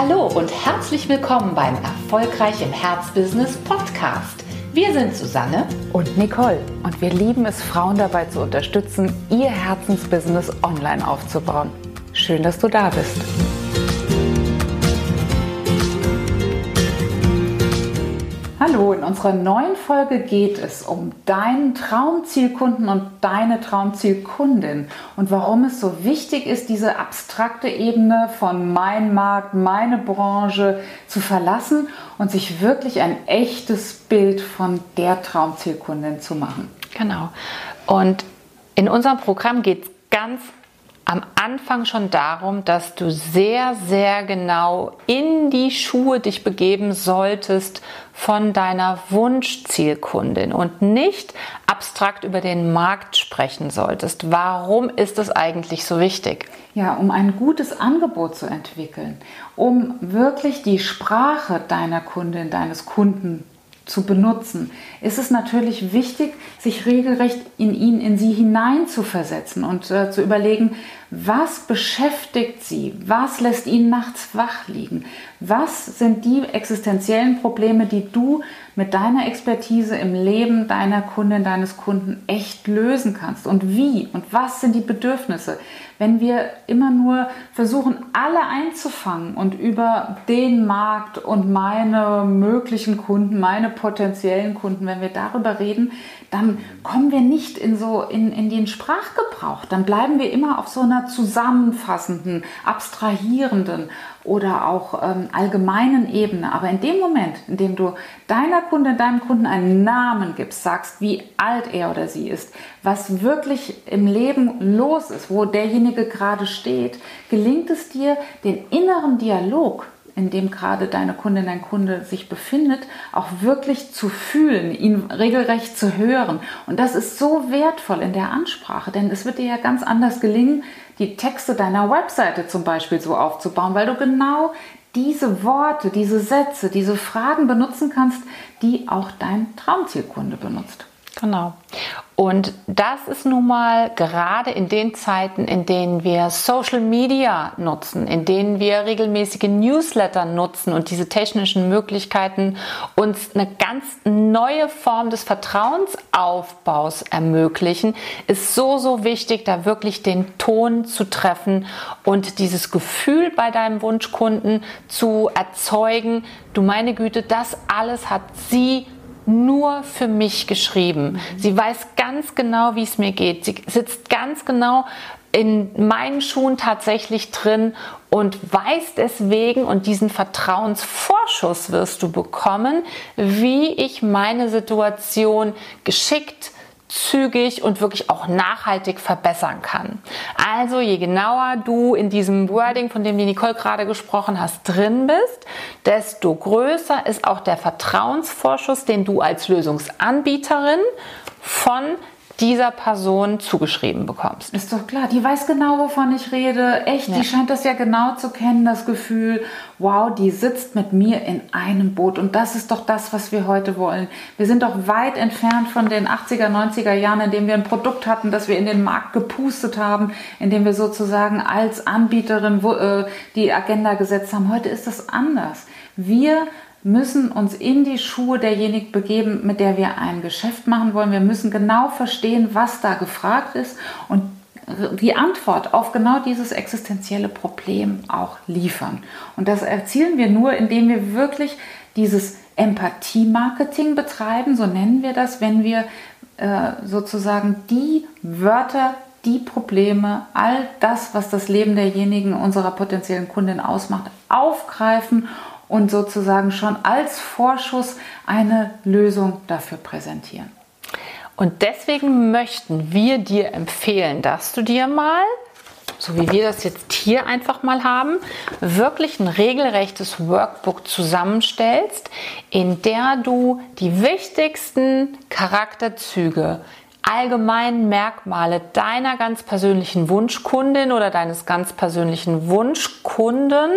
Hallo und herzlich willkommen beim Erfolgreich im Herzbusiness Podcast. Wir sind Susanne und Nicole und wir lieben es, Frauen dabei zu unterstützen, ihr Herzensbusiness online aufzubauen. Schön, dass du da bist. Hallo, in unserer neuen Folge geht es um deinen Traumzielkunden und deine Traumzielkundin und warum es so wichtig ist, diese abstrakte Ebene von mein Markt, meine Branche zu verlassen und sich wirklich ein echtes Bild von der Traumzielkundin zu machen. Genau. Und in unserem Programm geht es ganz am Anfang schon darum, dass du sehr, sehr genau in die Schuhe dich begeben solltest von deiner Wunschzielkundin und nicht abstrakt über den Markt sprechen solltest. Warum ist es eigentlich so wichtig? Ja, um ein gutes Angebot zu entwickeln, um wirklich die Sprache deiner Kundin, deines Kunden zu benutzen, ist es natürlich wichtig, sich regelrecht in ihn, in sie hineinzuversetzen und äh, zu überlegen, was beschäftigt sie, was lässt ihn nachts wach liegen, was sind die existenziellen Probleme, die du mit deiner Expertise im Leben deiner Kundin, deines Kunden echt lösen kannst und wie und was sind die Bedürfnisse. Wenn wir immer nur versuchen, alle einzufangen und über den Markt und meine möglichen Kunden, meine potenziellen Kunden, wenn wir darüber reden, dann kommen wir nicht in so in, in den Sprachgebrauch. Dann bleiben wir immer auf so einer zusammenfassenden, abstrahierenden oder auch ähm, allgemeinen Ebene. Aber in dem Moment, in dem du deiner Kunde, deinem Kunden einen Namen gibst, sagst, wie alt er oder sie ist, was wirklich im Leben los ist, wo derjenige gerade steht, gelingt es dir, den inneren Dialog in dem gerade deine Kundin, dein Kunde sich befindet, auch wirklich zu fühlen, ihn regelrecht zu hören. Und das ist so wertvoll in der Ansprache, denn es wird dir ja ganz anders gelingen, die Texte deiner Webseite zum Beispiel so aufzubauen, weil du genau diese Worte, diese Sätze, diese Fragen benutzen kannst, die auch dein Traumzielkunde benutzt. Genau. Und das ist nun mal gerade in den Zeiten, in denen wir Social Media nutzen, in denen wir regelmäßige Newsletter nutzen und diese technischen Möglichkeiten uns eine ganz neue Form des Vertrauensaufbaus ermöglichen, ist so, so wichtig, da wirklich den Ton zu treffen und dieses Gefühl bei deinem Wunschkunden zu erzeugen, du meine Güte, das alles hat sie nur für mich geschrieben. Mhm. Sie weiß ganz genau, wie es mir geht. Sie sitzt ganz genau in meinen Schuhen tatsächlich drin und weiß deswegen und diesen Vertrauensvorschuss wirst du bekommen, wie ich meine Situation geschickt zügig und wirklich auch nachhaltig verbessern kann. Also je genauer du in diesem Wording, von dem die Nicole gerade gesprochen hast, drin bist, desto größer ist auch der Vertrauensvorschuss, den du als Lösungsanbieterin von dieser Person zugeschrieben bekommst. Ist doch klar, die weiß genau, wovon ich rede. Echt, ja. die scheint das ja genau zu kennen, das Gefühl, wow, die sitzt mit mir in einem Boot. Und das ist doch das, was wir heute wollen. Wir sind doch weit entfernt von den 80er, 90er Jahren, in denen wir ein Produkt hatten, das wir in den Markt gepustet haben, in dem wir sozusagen als Anbieterin äh, die Agenda gesetzt haben. Heute ist das anders. Wir müssen uns in die Schuhe derjenigen begeben, mit der wir ein Geschäft machen wollen. Wir müssen genau verstehen, was da gefragt ist und die Antwort auf genau dieses existenzielle Problem auch liefern. Und das erzielen wir nur, indem wir wirklich dieses Empathie-Marketing betreiben, so nennen wir das, wenn wir äh, sozusagen die Wörter, die Probleme, all das, was das Leben derjenigen, unserer potenziellen Kundin ausmacht, aufgreifen und sozusagen schon als Vorschuss eine Lösung dafür präsentieren. Und deswegen möchten wir dir empfehlen, dass du dir mal, so wie wir das jetzt hier einfach mal haben, wirklich ein regelrechtes Workbook zusammenstellst, in der du die wichtigsten Charakterzüge allgemeinen Merkmale deiner ganz persönlichen Wunschkundin oder deines ganz persönlichen Wunschkunden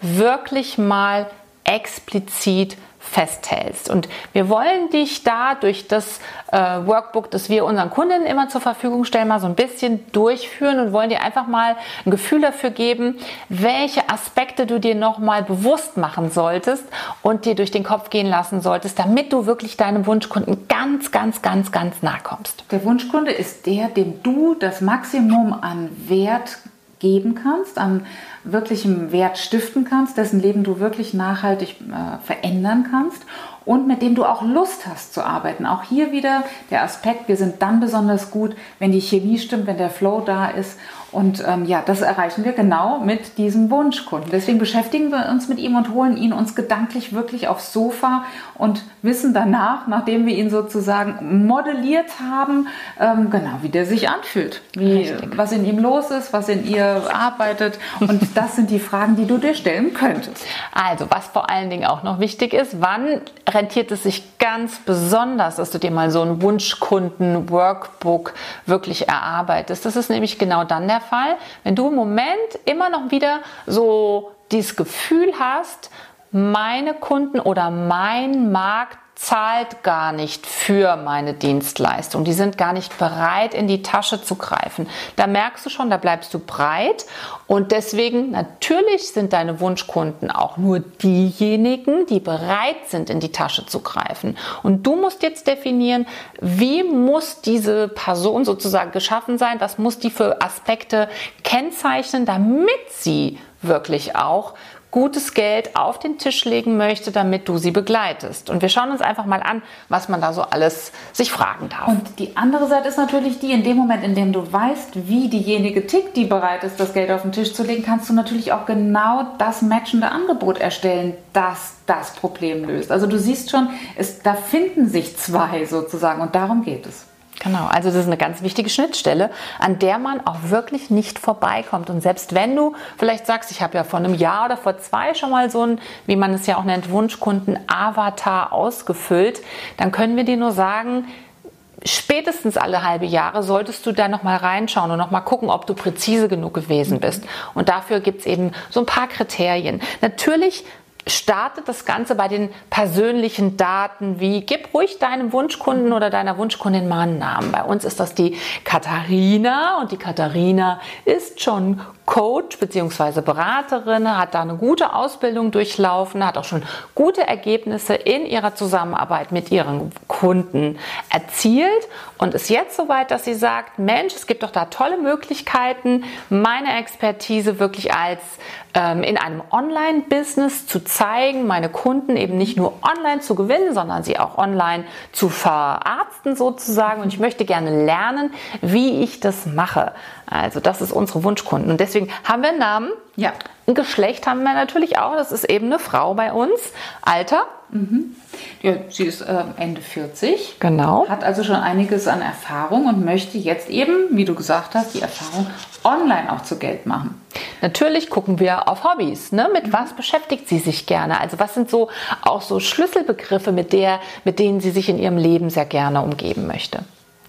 wirklich mal explizit festhältst. Und wir wollen dich da durch das äh, Workbook, das wir unseren Kunden immer zur Verfügung stellen, mal so ein bisschen durchführen und wollen dir einfach mal ein Gefühl dafür geben, welche Aspekte du dir nochmal bewusst machen solltest und dir durch den Kopf gehen lassen solltest, damit du wirklich deinem Wunschkunden ganz, ganz, ganz, ganz nahe kommst. Der Wunschkunde ist der, dem du das Maximum an Wert geben kannst, an wirklichem Wert stiften kannst, dessen Leben du wirklich nachhaltig äh, verändern kannst und mit dem du auch Lust hast zu arbeiten. Auch hier wieder der Aspekt, wir sind dann besonders gut, wenn die Chemie stimmt, wenn der Flow da ist und ähm, ja, das erreichen wir genau mit diesem Wunschkunden. Deswegen beschäftigen wir uns mit ihm und holen ihn uns gedanklich wirklich aufs Sofa und wissen danach, nachdem wir ihn sozusagen modelliert haben, ähm, genau wie der sich anfühlt, wie, was in ihm los ist, was in ihr arbeitet. Und das sind die Fragen, die du dir stellen könntest. Also, was vor allen Dingen auch noch wichtig ist, wann rentiert es sich ganz besonders, dass du dir mal so ein Wunschkunden-Workbook wirklich erarbeitest? Das ist nämlich genau dann der Fall, wenn du im Moment immer noch wieder so dieses Gefühl hast, meine Kunden oder mein Markt zahlt gar nicht für meine Dienstleistung. Die sind gar nicht bereit, in die Tasche zu greifen. Da merkst du schon, da bleibst du breit. Und deswegen, natürlich sind deine Wunschkunden auch nur diejenigen, die bereit sind, in die Tasche zu greifen. Und du musst jetzt definieren, wie muss diese Person sozusagen geschaffen sein? Was muss die für Aspekte kennzeichnen, damit sie wirklich auch gutes Geld auf den Tisch legen möchte, damit du sie begleitest. Und wir schauen uns einfach mal an, was man da so alles sich fragen darf. Und die andere Seite ist natürlich die, in dem Moment, in dem du weißt, wie diejenige tickt, die bereit ist, das Geld auf den Tisch zu legen, kannst du natürlich auch genau das matchende Angebot erstellen, das das Problem löst. Also du siehst schon, es, da finden sich zwei sozusagen und darum geht es. Genau, also das ist eine ganz wichtige Schnittstelle, an der man auch wirklich nicht vorbeikommt. Und selbst wenn du vielleicht sagst, ich habe ja vor einem Jahr oder vor zwei schon mal so ein, wie man es ja auch nennt, Wunschkunden-Avatar ausgefüllt, dann können wir dir nur sagen, spätestens alle halbe Jahre solltest du da nochmal reinschauen und nochmal gucken, ob du präzise genug gewesen bist. Und dafür gibt es eben so ein paar Kriterien. Natürlich startet das Ganze bei den persönlichen Daten wie gib ruhig deinem Wunschkunden oder deiner Wunschkundin mal einen Namen. Bei uns ist das die Katharina und die Katharina ist schon Coach bzw. Beraterin, hat da eine gute Ausbildung durchlaufen, hat auch schon gute Ergebnisse in ihrer Zusammenarbeit mit ihren Kunden erzielt und ist jetzt soweit, dass sie sagt, Mensch, es gibt doch da tolle Möglichkeiten, meine Expertise wirklich als ähm, in einem Online-Business zu zeigen, meine Kunden eben nicht nur online zu gewinnen, sondern sie auch online zu verarzten sozusagen. Und ich möchte gerne lernen, wie ich das mache. Also das ist unsere Wunschkunden. Und deswegen haben wir einen Namen. Ja. Ein Geschlecht haben wir natürlich auch. Das ist eben eine Frau bei uns. Alter. Mhm. Ja, sie ist äh, Ende 40. Genau. Hat also schon einiges an Erfahrung und möchte jetzt eben, wie du gesagt hast, die Erfahrung online auch zu Geld machen. Natürlich gucken wir auf Hobbys. Ne? Mit was beschäftigt sie sich gerne? Also was sind so auch so Schlüsselbegriffe, mit, der, mit denen sie sich in ihrem Leben sehr gerne umgeben möchte?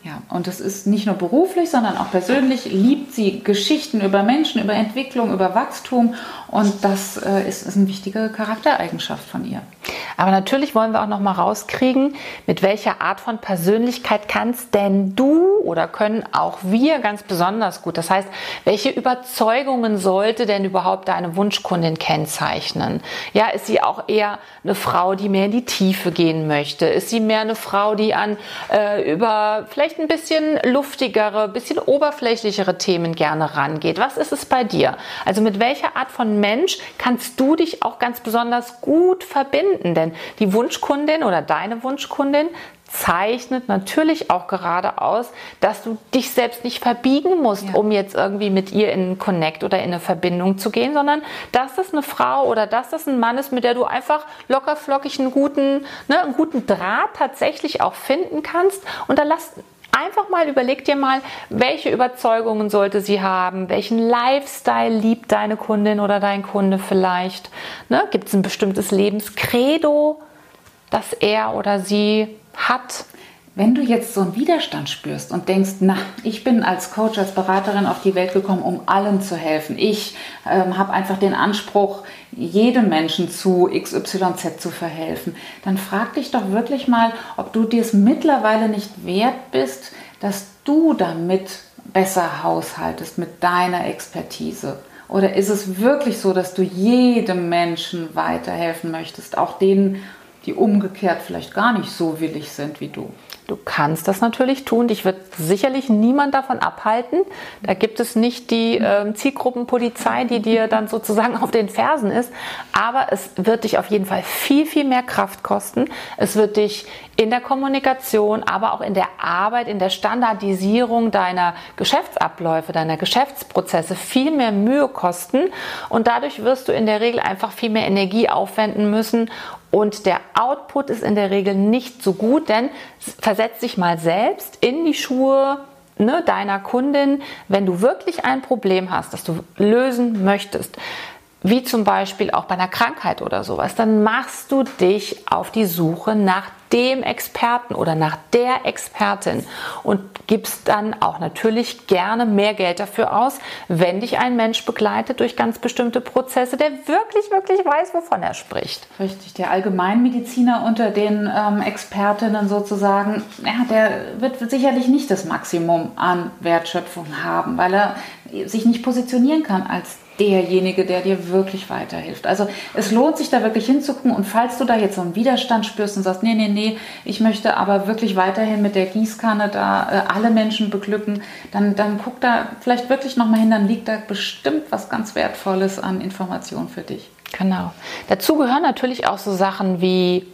Ja, und es ist nicht nur beruflich, sondern auch persönlich liebt sie Geschichten über Menschen, über Entwicklung, über Wachstum und das äh, ist, ist eine wichtige Charaktereigenschaft von ihr. Aber natürlich wollen wir auch noch mal rauskriegen, mit welcher Art von Persönlichkeit kannst denn du oder können auch wir ganz besonders gut. Das heißt, welche Überzeugungen sollte denn überhaupt deine Wunschkundin kennzeichnen? Ja, ist sie auch eher eine Frau, die mehr in die Tiefe gehen möchte? Ist sie mehr eine Frau, die an äh, über vielleicht ein bisschen luftigere, bisschen oberflächlichere Themen gerne rangeht. Was ist es bei dir? Also mit welcher Art von Mensch kannst du dich auch ganz besonders gut verbinden? Denn die Wunschkundin oder deine Wunschkundin zeichnet natürlich auch gerade aus, dass du dich selbst nicht verbiegen musst, ja. um jetzt irgendwie mit ihr in Connect oder in eine Verbindung zu gehen, sondern dass das eine Frau oder dass das ein Mann ist, mit der du einfach locker flockig einen guten, ne, einen guten Draht tatsächlich auch finden kannst. Und da lass Einfach mal überleg dir mal, welche Überzeugungen sollte sie haben, welchen Lifestyle liebt deine Kundin oder dein Kunde vielleicht. Ne? Gibt es ein bestimmtes Lebenskredo, das er oder sie hat? Wenn du jetzt so einen Widerstand spürst und denkst, na, ich bin als Coach, als Beraterin auf die Welt gekommen, um allen zu helfen. Ich ähm, habe einfach den Anspruch, jedem Menschen zu XYZ zu verhelfen. Dann frag dich doch wirklich mal, ob du dir es mittlerweile nicht wert bist, dass du damit besser haushaltest mit deiner Expertise. Oder ist es wirklich so, dass du jedem Menschen weiterhelfen möchtest, auch denen, die umgekehrt vielleicht gar nicht so willig sind wie du? Du kannst das natürlich tun. Dich wird sicherlich niemand davon abhalten. Da gibt es nicht die äh, Zielgruppenpolizei, die dir dann sozusagen auf den Fersen ist. Aber es wird dich auf jeden Fall viel, viel mehr Kraft kosten. Es wird dich in der Kommunikation, aber auch in der Arbeit, in der Standardisierung deiner Geschäftsabläufe, deiner Geschäftsprozesse viel mehr Mühe kosten. Und dadurch wirst du in der Regel einfach viel mehr Energie aufwenden müssen, und der Output ist in der Regel nicht so gut, denn versetz dich mal selbst in die Schuhe ne, deiner Kundin, wenn du wirklich ein Problem hast, das du lösen möchtest, wie zum Beispiel auch bei einer Krankheit oder sowas, dann machst du dich auf die Suche nach dem Experten oder nach der Expertin und gibst dann auch natürlich gerne mehr Geld dafür aus, wenn dich ein Mensch begleitet durch ganz bestimmte Prozesse, der wirklich, wirklich weiß, wovon er spricht. Richtig, der Allgemeinmediziner unter den ähm, Expertinnen sozusagen, ja, der wird sicherlich nicht das Maximum an Wertschöpfung haben, weil er sich nicht positionieren kann als derjenige, der dir wirklich weiterhilft. Also es lohnt sich da wirklich hinzugucken und falls du da jetzt so einen Widerstand spürst und sagst, nee, nee, nee, ich möchte aber wirklich weiterhin mit der Gießkanne da äh, alle Menschen beglücken, dann, dann guck da vielleicht wirklich nochmal hin, dann liegt da bestimmt was ganz Wertvolles an Informationen für dich. Genau. Dazu gehören natürlich auch so Sachen wie,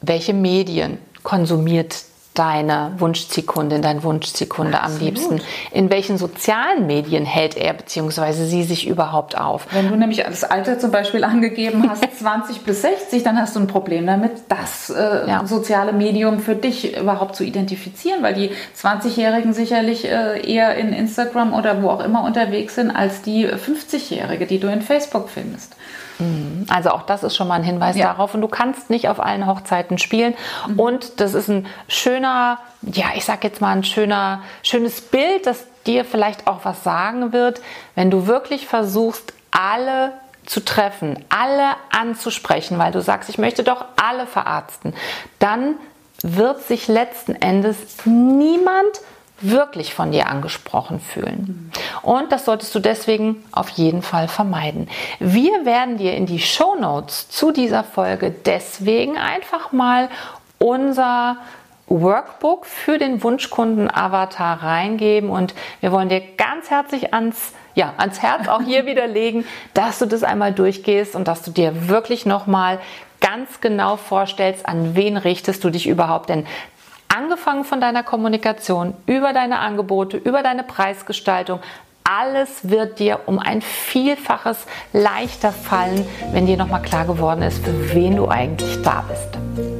welche Medien konsumiert deine Wunschzielkundin, dein Wunschzielkunde am liebsten? In welchen sozialen Medien hält er bzw. sie sich überhaupt auf? Wenn du nämlich das Alter zum Beispiel angegeben hast, 20 bis 60, dann hast du ein Problem damit, das äh, ja. soziale Medium für dich überhaupt zu identifizieren, weil die 20-Jährigen sicherlich äh, eher in Instagram oder wo auch immer unterwegs sind, als die 50-Jährige, die du in Facebook findest. Mhm. Also auch das ist schon mal ein Hinweis ja. darauf. Und du kannst nicht auf allen Hochzeiten spielen. Mhm. Und das ist ein schöner, ja, ich sag jetzt mal ein schöner, schönes Bild, das dir vielleicht auch was sagen wird, wenn du wirklich versuchst, alle zu treffen, alle anzusprechen, weil du sagst, ich möchte doch alle verarzten, dann wird sich letzten Endes niemand wirklich von dir angesprochen fühlen. Und das solltest du deswegen auf jeden Fall vermeiden. Wir werden dir in die Show Notes zu dieser Folge deswegen einfach mal unser Workbook für den Wunschkunden-Avatar reingeben und wir wollen dir ganz herzlich ans, ja, ans Herz auch hier wieder legen, dass du das einmal durchgehst und dass du dir wirklich nochmal ganz genau vorstellst, an wen richtest du dich überhaupt. Denn Angefangen von deiner Kommunikation, über deine Angebote, über deine Preisgestaltung, alles wird dir um ein Vielfaches leichter fallen, wenn dir nochmal klar geworden ist, für wen du eigentlich da bist.